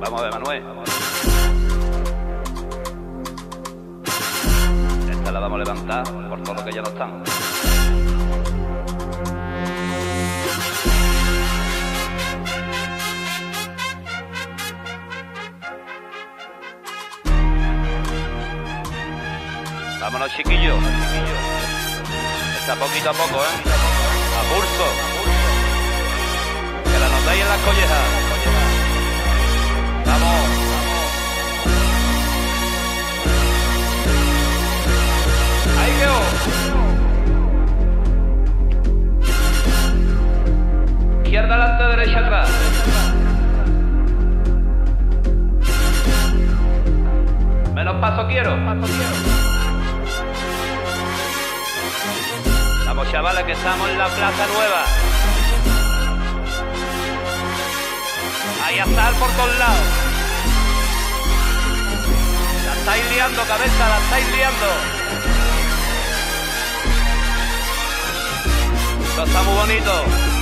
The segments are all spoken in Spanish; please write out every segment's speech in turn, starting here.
Vamos a ver, Manuel. Esta la vamos a levantar por todo lo que ya no están. Vámonos, chiquillos. Está poquito a poco, ¿eh? A pulso. Quiero. Vamos chavales que estamos en la Plaza Nueva. Ahí a estar por todos lados. La estáis liando, cabeza, la estáis liando. Está muy bonito.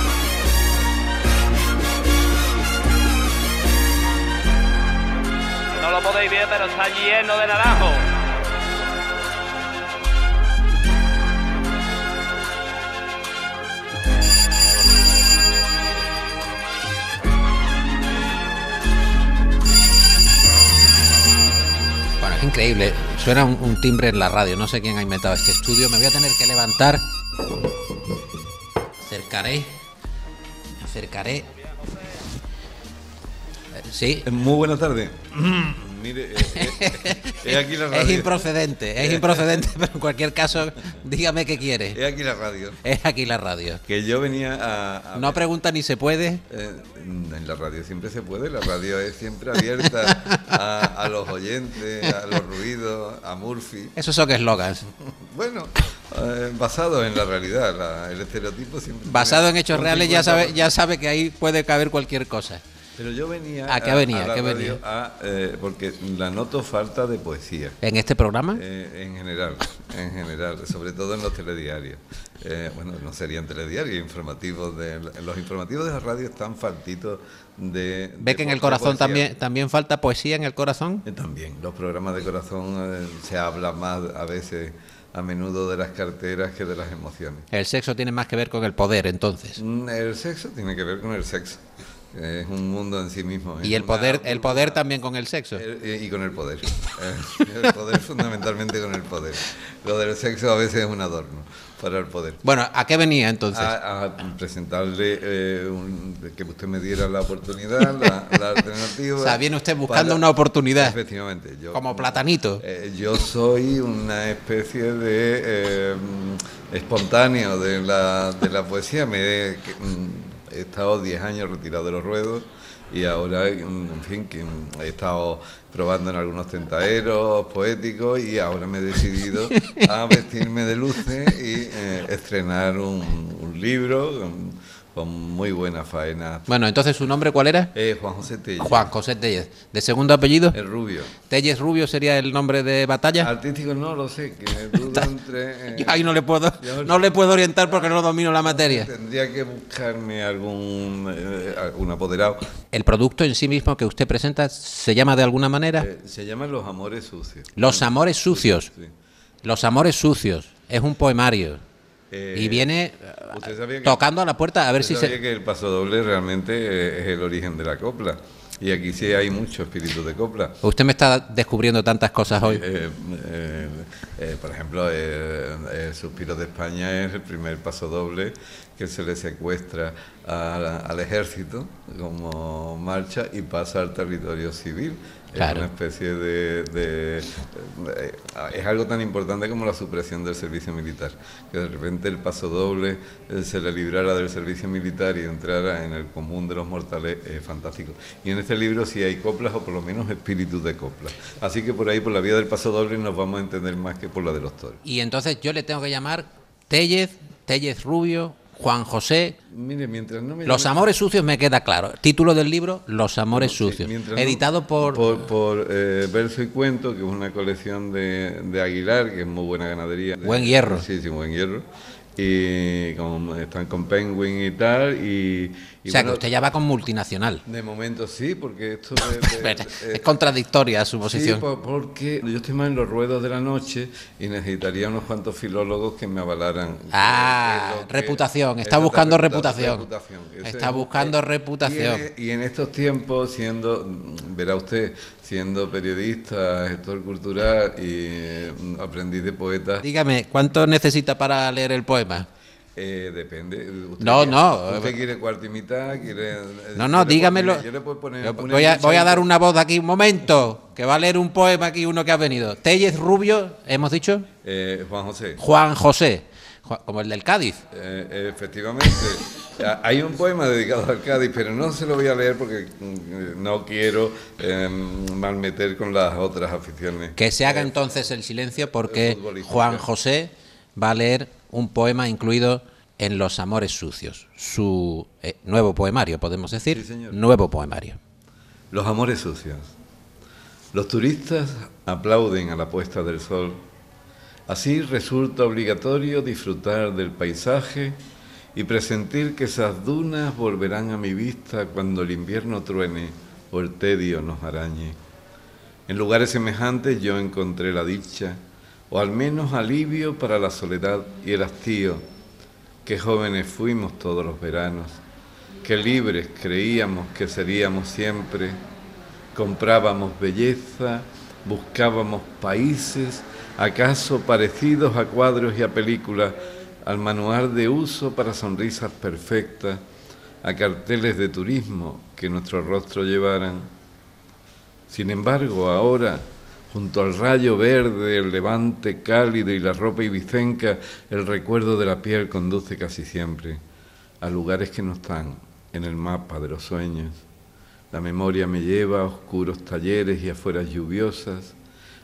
No lo podéis ver, pero está lleno de naranjo. Bueno, es increíble. Suena un, timbre en la radio. No sé quién ha inventado este estudio. Me voy a tener que levantar. Acercaré. Acercaré. Eh, Sí. Muy buenas tardes. Mire, eh, eh, es aquí la Es radio. improcedente, es improcedente, pero en cualquier caso, dígame qué quiere. Es aquí la radio. Es aquí la radio. Que yo venía a. a- No pregunta ni se puede. eh, en la radio siempre se puede, la radio es siempre abierta a, a los oyentes, a los ruidos, a Murphy. Esos son eslogans. Bueno, eh, basado en la realidad, la- el estereotipo siempre. Basado en hechos reales, ya sabe, 50%. ya sabe que ahí puede caber cualquier cosa. Pero yo venía. ¿A qué venía? la ¿Qué venía? a, eh, porque la noto falta de poesía. En este programa, Eh, en general, en general, sobre todo en los telediarios. Eh, bueno, no serían telediarios, informativos. De, los informativos de la radio están faltitos de. ve de que en el corazón poesía. también, también falta poesía en el corazón. Eh, También, los programas de corazón se habla más a veces, a menudo, de las carteras que de las emociones. El sexo tiene más que ver con el poder, entonces. Mm, El sexo tiene que ver con el sexo. Es un mundo en sí mismo. Y el una poder, el poder burbuja. también con el sexo. Eh, Y con el poder. El poder fundamentalmente con el poder. Lo del sexo a veces es un adorno para el poder. Bueno, ¿a qué venía entonces? A, a presentarle eh, un- que usted me diera la oportunidad, la, la alternativa. O sea, viene usted buscando para- una oportunidad. Efectivamente. Yo, Como platanito. eh, yo soy una especie de eh, espontáneo de la, de la poesía. Me que, mm, he estado 10 años retirado de los ruedos y ahora, en fin, que he estado probando en algunos tentaderos poéticos y ahora me he decidido a vestirme de luces y eh, estrenar un, un libro con muy buena faena. Bueno, entonces su nombre cuál era? Eh, Juan José Tellez, Juan José Tellez. ¿De segundo apellido? el rubio. Tellez Rubio sería el nombre de batalla. Artístico no lo sé, que me dudo entre... eh, Yo ahí no le puedo, yo- no le puedo orientar porque no domino la materia. Tendría que buscarme algún eh, algún apoderado. El producto en sí mismo que usted presenta se llama de alguna manera Eh, se llaman Los Amores Sucios. Los Amores Sucios. Sí. Los Amores Sucios. Es un poemario. Eh, y viene que- tocando a la puerta a ver si se... que el paso doble realmente eh, es el origen de la copla. Y aquí sí hay mucho espíritu de copla. Usted me está descubriendo tantas cosas hoy. Eh, eh, eh, por ejemplo, eh, el Suspiro de España es el primer paso doble que se le secuestra a- al ejército como marcha y pasa al territorio civil. Claro. Es una especie de, de- de- Es algo tan importante como la supresión del servicio militar. Que de repente el paso doble eh, se le librara del servicio militar y entrara en el común de los mortales es fantástico. Y en este libro sí hay coplas o por lo menos espíritus de coplas. Así que por ahí, por la vía del paso doble, nos vamos a entender más que por la de los toros. Y entonces yo le tengo que llamar Tellez, Tellez Rubio, Juan José. Mire, mientras no me Los Amores Sucios me queda claro. Título del libro, Los Amores Sí, Sucios. no- Editado por... por, por, eh, Verso y Cuento, que es una colección de, de Aguilar, que es muy buena ganadería. Buen hierro. Sí, sí, buen hierro. Y con- están con Penguin y tal, y, Y o sea, bueno, que usted ya va con multinacional. De momento sí, porque esto de- de- es eh, contradictoria su Sí, posición. po- porque yo estoy más en los ruedos de la noche y necesitaría unos cuantos filólogos que me avalaran. Ah, Eh, que- reputación, está buscando reputa- reputación. Ese Está buscando eh, reputación. Y en, y en estos tiempos, siendo, verá usted, siendo periodista, gestor cultural y mm, aprendiz de poeta, Dígame, ¿cuánto necesita para leer el poema? Eh, depende. ¿Usted No, quiere- no. ¿Usted quiere cuarto y mitad? ¿Quiere, eh, No, no, dígamelo. Yo le puedo poner. Yo poner voy, a, mucho voy a dar una voz aquí, un momento, que va a leer un poema aquí uno que ha venido. Tellez Rubio, hemos dicho, Eh, Juan José. Juan José, como el del Cádiz. Eh, efectivamente. Ah, Hay un poema dedicado al Cádiz, pero no se lo voy a leer porque mm, no quiero eh, malmeter con las otras aficiones. Que se haga entonces el silencio porque. Juan José va a leer un poema incluido en Los Amores Sucios, su eh, nuevo poemario, podemos decir, Sí, señor. nuevo poemario. Los amores sucios. Los turistas aplauden a la puesta del sol. Así resulta obligatorio disfrutar del paisaje y presentir que esas dunas volverán a mi vista cuando el invierno truene o el tedio nos arañe. En lugares semejantes yo encontré la dicha, o al menos alivio para la soledad y el hastío. Qué jóvenes fuimos todos los veranos, qué libres creíamos que seríamos siempre. Comprábamos belleza, buscábamos países, acaso parecidos a cuadros y a películas, al manual de uso para sonrisas perfectas, a carteles de turismo que nuestro rostro llevaran. Sin embargo, ahora, junto al rayo verde, el levante cálido y la ropa ibicenca, el recuerdo de la piel conduce casi siempre a lugares que no están en el mapa de los sueños. La memoria me lleva a oscuros talleres y afueras lluviosas,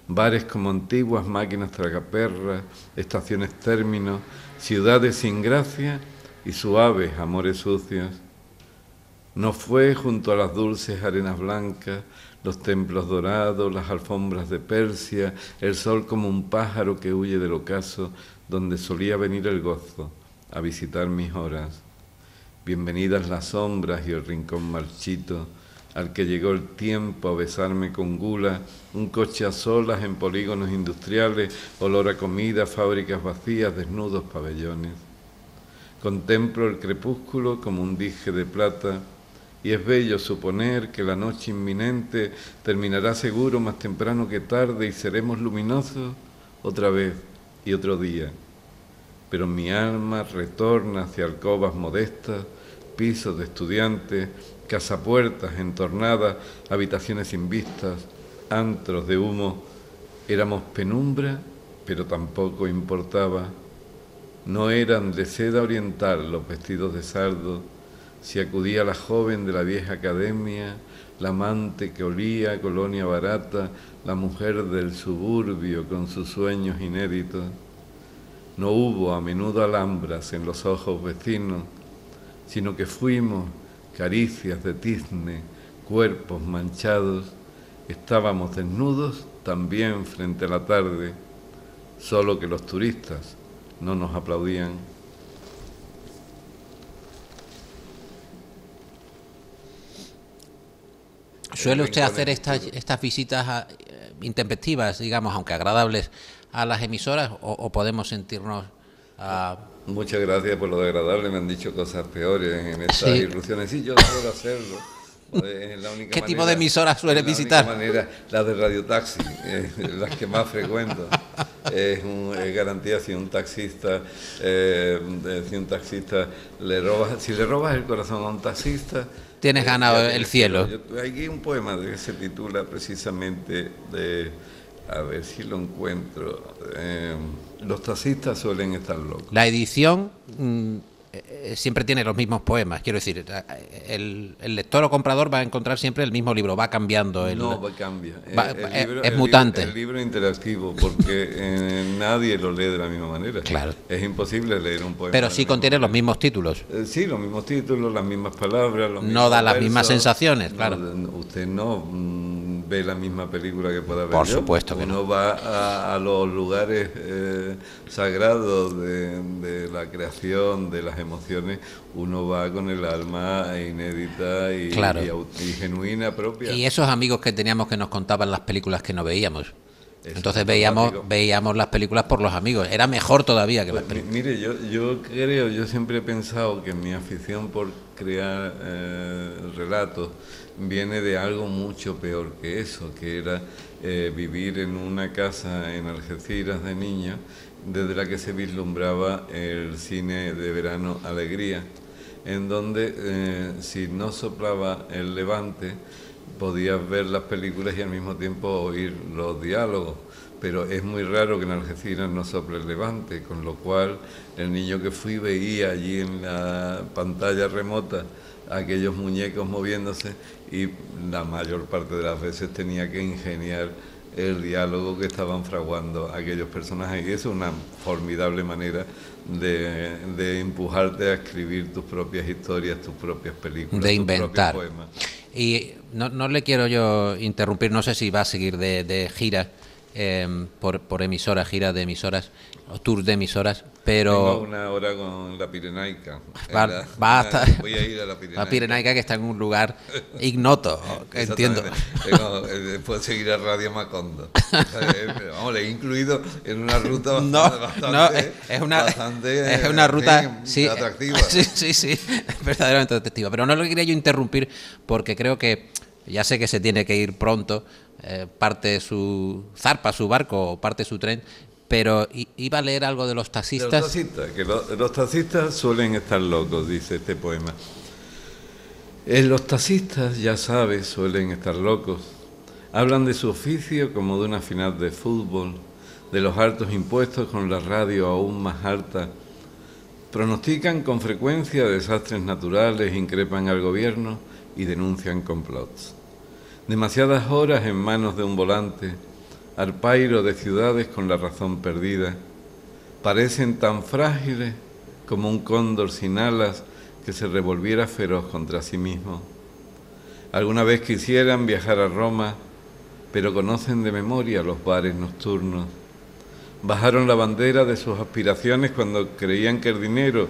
bares como antiguas máquinas tragaperras, estaciones términos, ciudades sin gracia y suaves amores sucios. No fue junto a las dulces arenas blancas, los templos dorados, las alfombras de Persia, el sol como un pájaro que huye del ocaso, donde solía venir el gozo a visitar mis horas. Bienvenidas las sombras y el rincón marchito, al que llegó el tiempo a besarme con gula, un coche a solas en polígonos industriales, olor a comida, fábricas vacías, desnudos pabellones. Contemplo el crepúsculo como un dije de plata, y es bello suponer que la noche inminente terminará seguro más temprano que tarde y seremos luminosos otra vez y otro día. Pero mi alma retorna hacia alcobas modestas, pisos de estudiantes, casapuertas entornadas, habitaciones sin vistas, antros de humo. Éramos penumbra, pero tampoco importaba. No eran de seda oriental los vestidos de sardo, si acudía la joven de la vieja academia, la amante que olía a colonia barata, la mujer del suburbio con sus sueños inéditos. No hubo a menudo alhambras en los ojos vecinos, sino que fuimos caricias de tizne, cuerpos manchados, estábamos desnudos también frente a la tarde, solo que los turistas no nos aplaudían. ¿Suele usted hacer estas, estas visitas a- eh, intempestivas, digamos, aunque agradables, a las emisoras o, o podemos sentirnos ah, Muchas gracias por lo de agradable, me han dicho cosas peores en estas Sí. irrupciones. Sí, yo suelo hacerlo. Es la única ¿Qué tipo manera- de emisoras suele la única visitar? manera, las de Radio Taxi, eh, las que más frecuento. Es, un- es garantía si un taxista, eh, si un taxista le robas, si le robas el corazón a un taxista, Tienes ganado el cielo. Yo- hay aquí un poema que se titula precisamente de, a ver si lo encuentro. eh, los taxistas suelen estar locos. La edición mm, siempre tiene los mismos poemas. Quiero decir, eh, el, el lector o comprador va a encontrar siempre el mismo libro, va cambiando. El, No, va- cambia. Va- Eh, es- mutante. El, libro interactivo, porque eh, nadie lo lee de la misma manera. Claro. Es imposible leer un poema. pero sí contiene los mismos títulos. Eh, sí, los mismos títulos, las mismas palabras. Los No mismos da las mismas sensaciones, No, claro. usted no mm, ve la misma película que pueda ver Por yo. supuesto que Uno no. va a, a los lugares eh, sagrados de, de la creación, de las emociones, uno va con el alma inédita y, Claro. y genuina propia. Y esos amigos que teníamos que nos contaban las películas que no veíamos. Eso Entonces es veíamos, veíamos las películas por los amigos. Era mejor todavía que las Pues, mi- películas. mire, yo, yo creo, yo siempre he pensado que mi afición por crear eh, relatos viene de algo mucho peor que eso, que era eh, vivir en una casa en Algeciras de niño, desde la que se vislumbraba el cine de verano Alegría, en donde eh, si no soplaba el levante, podías ver las películas y al mismo tiempo oír los diálogos. Pero es muy raro que en Algeciras no sople el levante, con lo cual el niño que fui veía allí en la pantalla remota aquellos muñecos moviéndose y la mayor parte de las veces tenía que ingeniar el diálogo que estaban fraguando aquellos personajes. Y eso es una formidable manera de, de empujarte a escribir tus propias historias, tus propias películas, de tus propios poemas. Y no, no le quiero yo interrumpir, no sé si va a seguir de, de gira eh, por, por emisoras, gira de emisoras, o tours de emisoras, Tengo pero una hora con la Pirenaica. Va- la- va hasta- Voy a ir a la Pirenaica. la Pirenaica que está en un lugar ignoto, entiendo. Tengo, eh, después seguir a Radio Macondo. Eh, pero Vamos, le he incluido en una ruta No, bastante, no, es, es una, bastante, es una ruta fin, sí, atractiva. Sí, sí, sí, verdaderamente atractiva. Pero no lo quería yo interrumpir porque creo que ya sé que se tiene que ir pronto, eh, parte su zarpa su barco o parte su tren, pero iba a leer algo de los taxistas. Los taxistas, que lo- los taxistas suelen estar locos, dice este poema. Eh, los taxistas, ya sabes, suelen estar locos. Hablan de su oficio como de una final de fútbol, de los altos impuestos con la radio aún más alta. Pronostican con frecuencia desastres naturales, increpan al gobierno y denuncian complots. Demasiadas horas en manos de un volante, arpairo de ciudades con la razón perdida, parecen tan frágiles como un cóndor sin alas que se revolviera feroz contra sí mismo. Alguna vez quisieran viajar a Roma, pero conocen de memoria los bares nocturnos. Bajaron la bandera de sus aspiraciones cuando creían que el dinero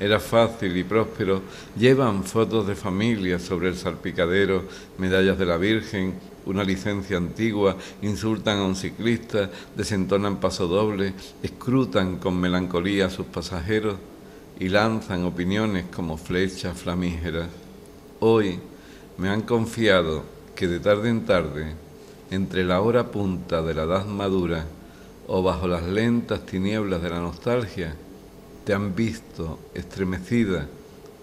era fácil y próspero. Llevan fotos de familia sobre el salpicadero, medallas de la Virgen, una licencia antigua, insultan a un ciclista, desentonan paso doble, escrutan con melancolía a sus pasajeros y lanzan opiniones como flechas flamígeras. Hoy me han confiado que de tarde en tarde, entre la hora punta de la edad madura o bajo las lentas tinieblas de la nostalgia, te han visto estremecida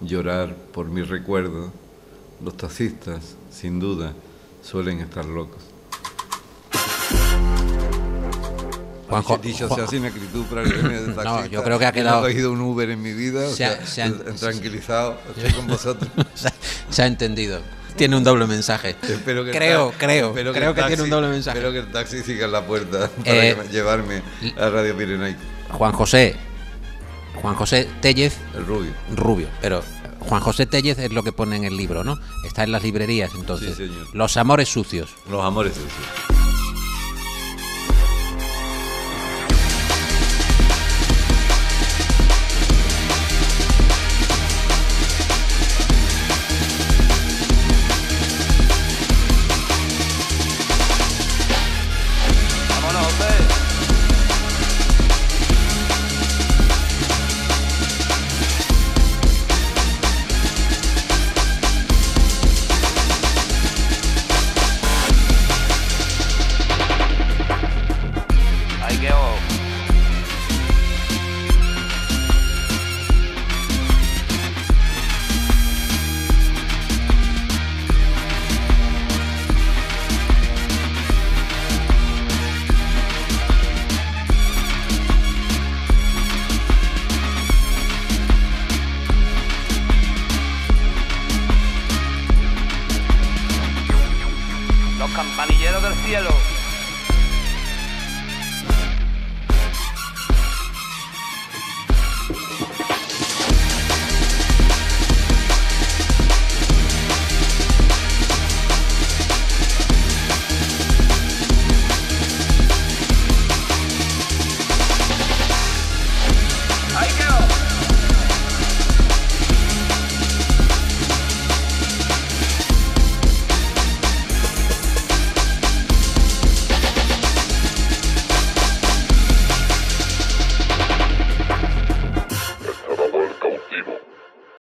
llorar por mi recuerdo. Los taxistas, sin duda, suelen estar locos. Juanjo- dicho Juan- sea sin acritud para gremio de taxistas. yo creo que ha no quedado- he cogido un Uber en mi vida, Se ha- sea, se ha- tranquilizado, estoy con vosotros. se, ha- se ha entendido. Tiene un doble mensaje. Espero que creo, creo, creo el que tiene taxi- un doble mensaje. Espero que el taxi siga en la puerta para Eh, que me- llevarme a Radio Pirenaica. Juan José, Juan José Tellez El rubio. Rubio, pero Juan José Tellez es lo que pone en el libro, ¿no? Está en las librerías entonces. Sí, señor. Los amores sucios. Los amores sucios.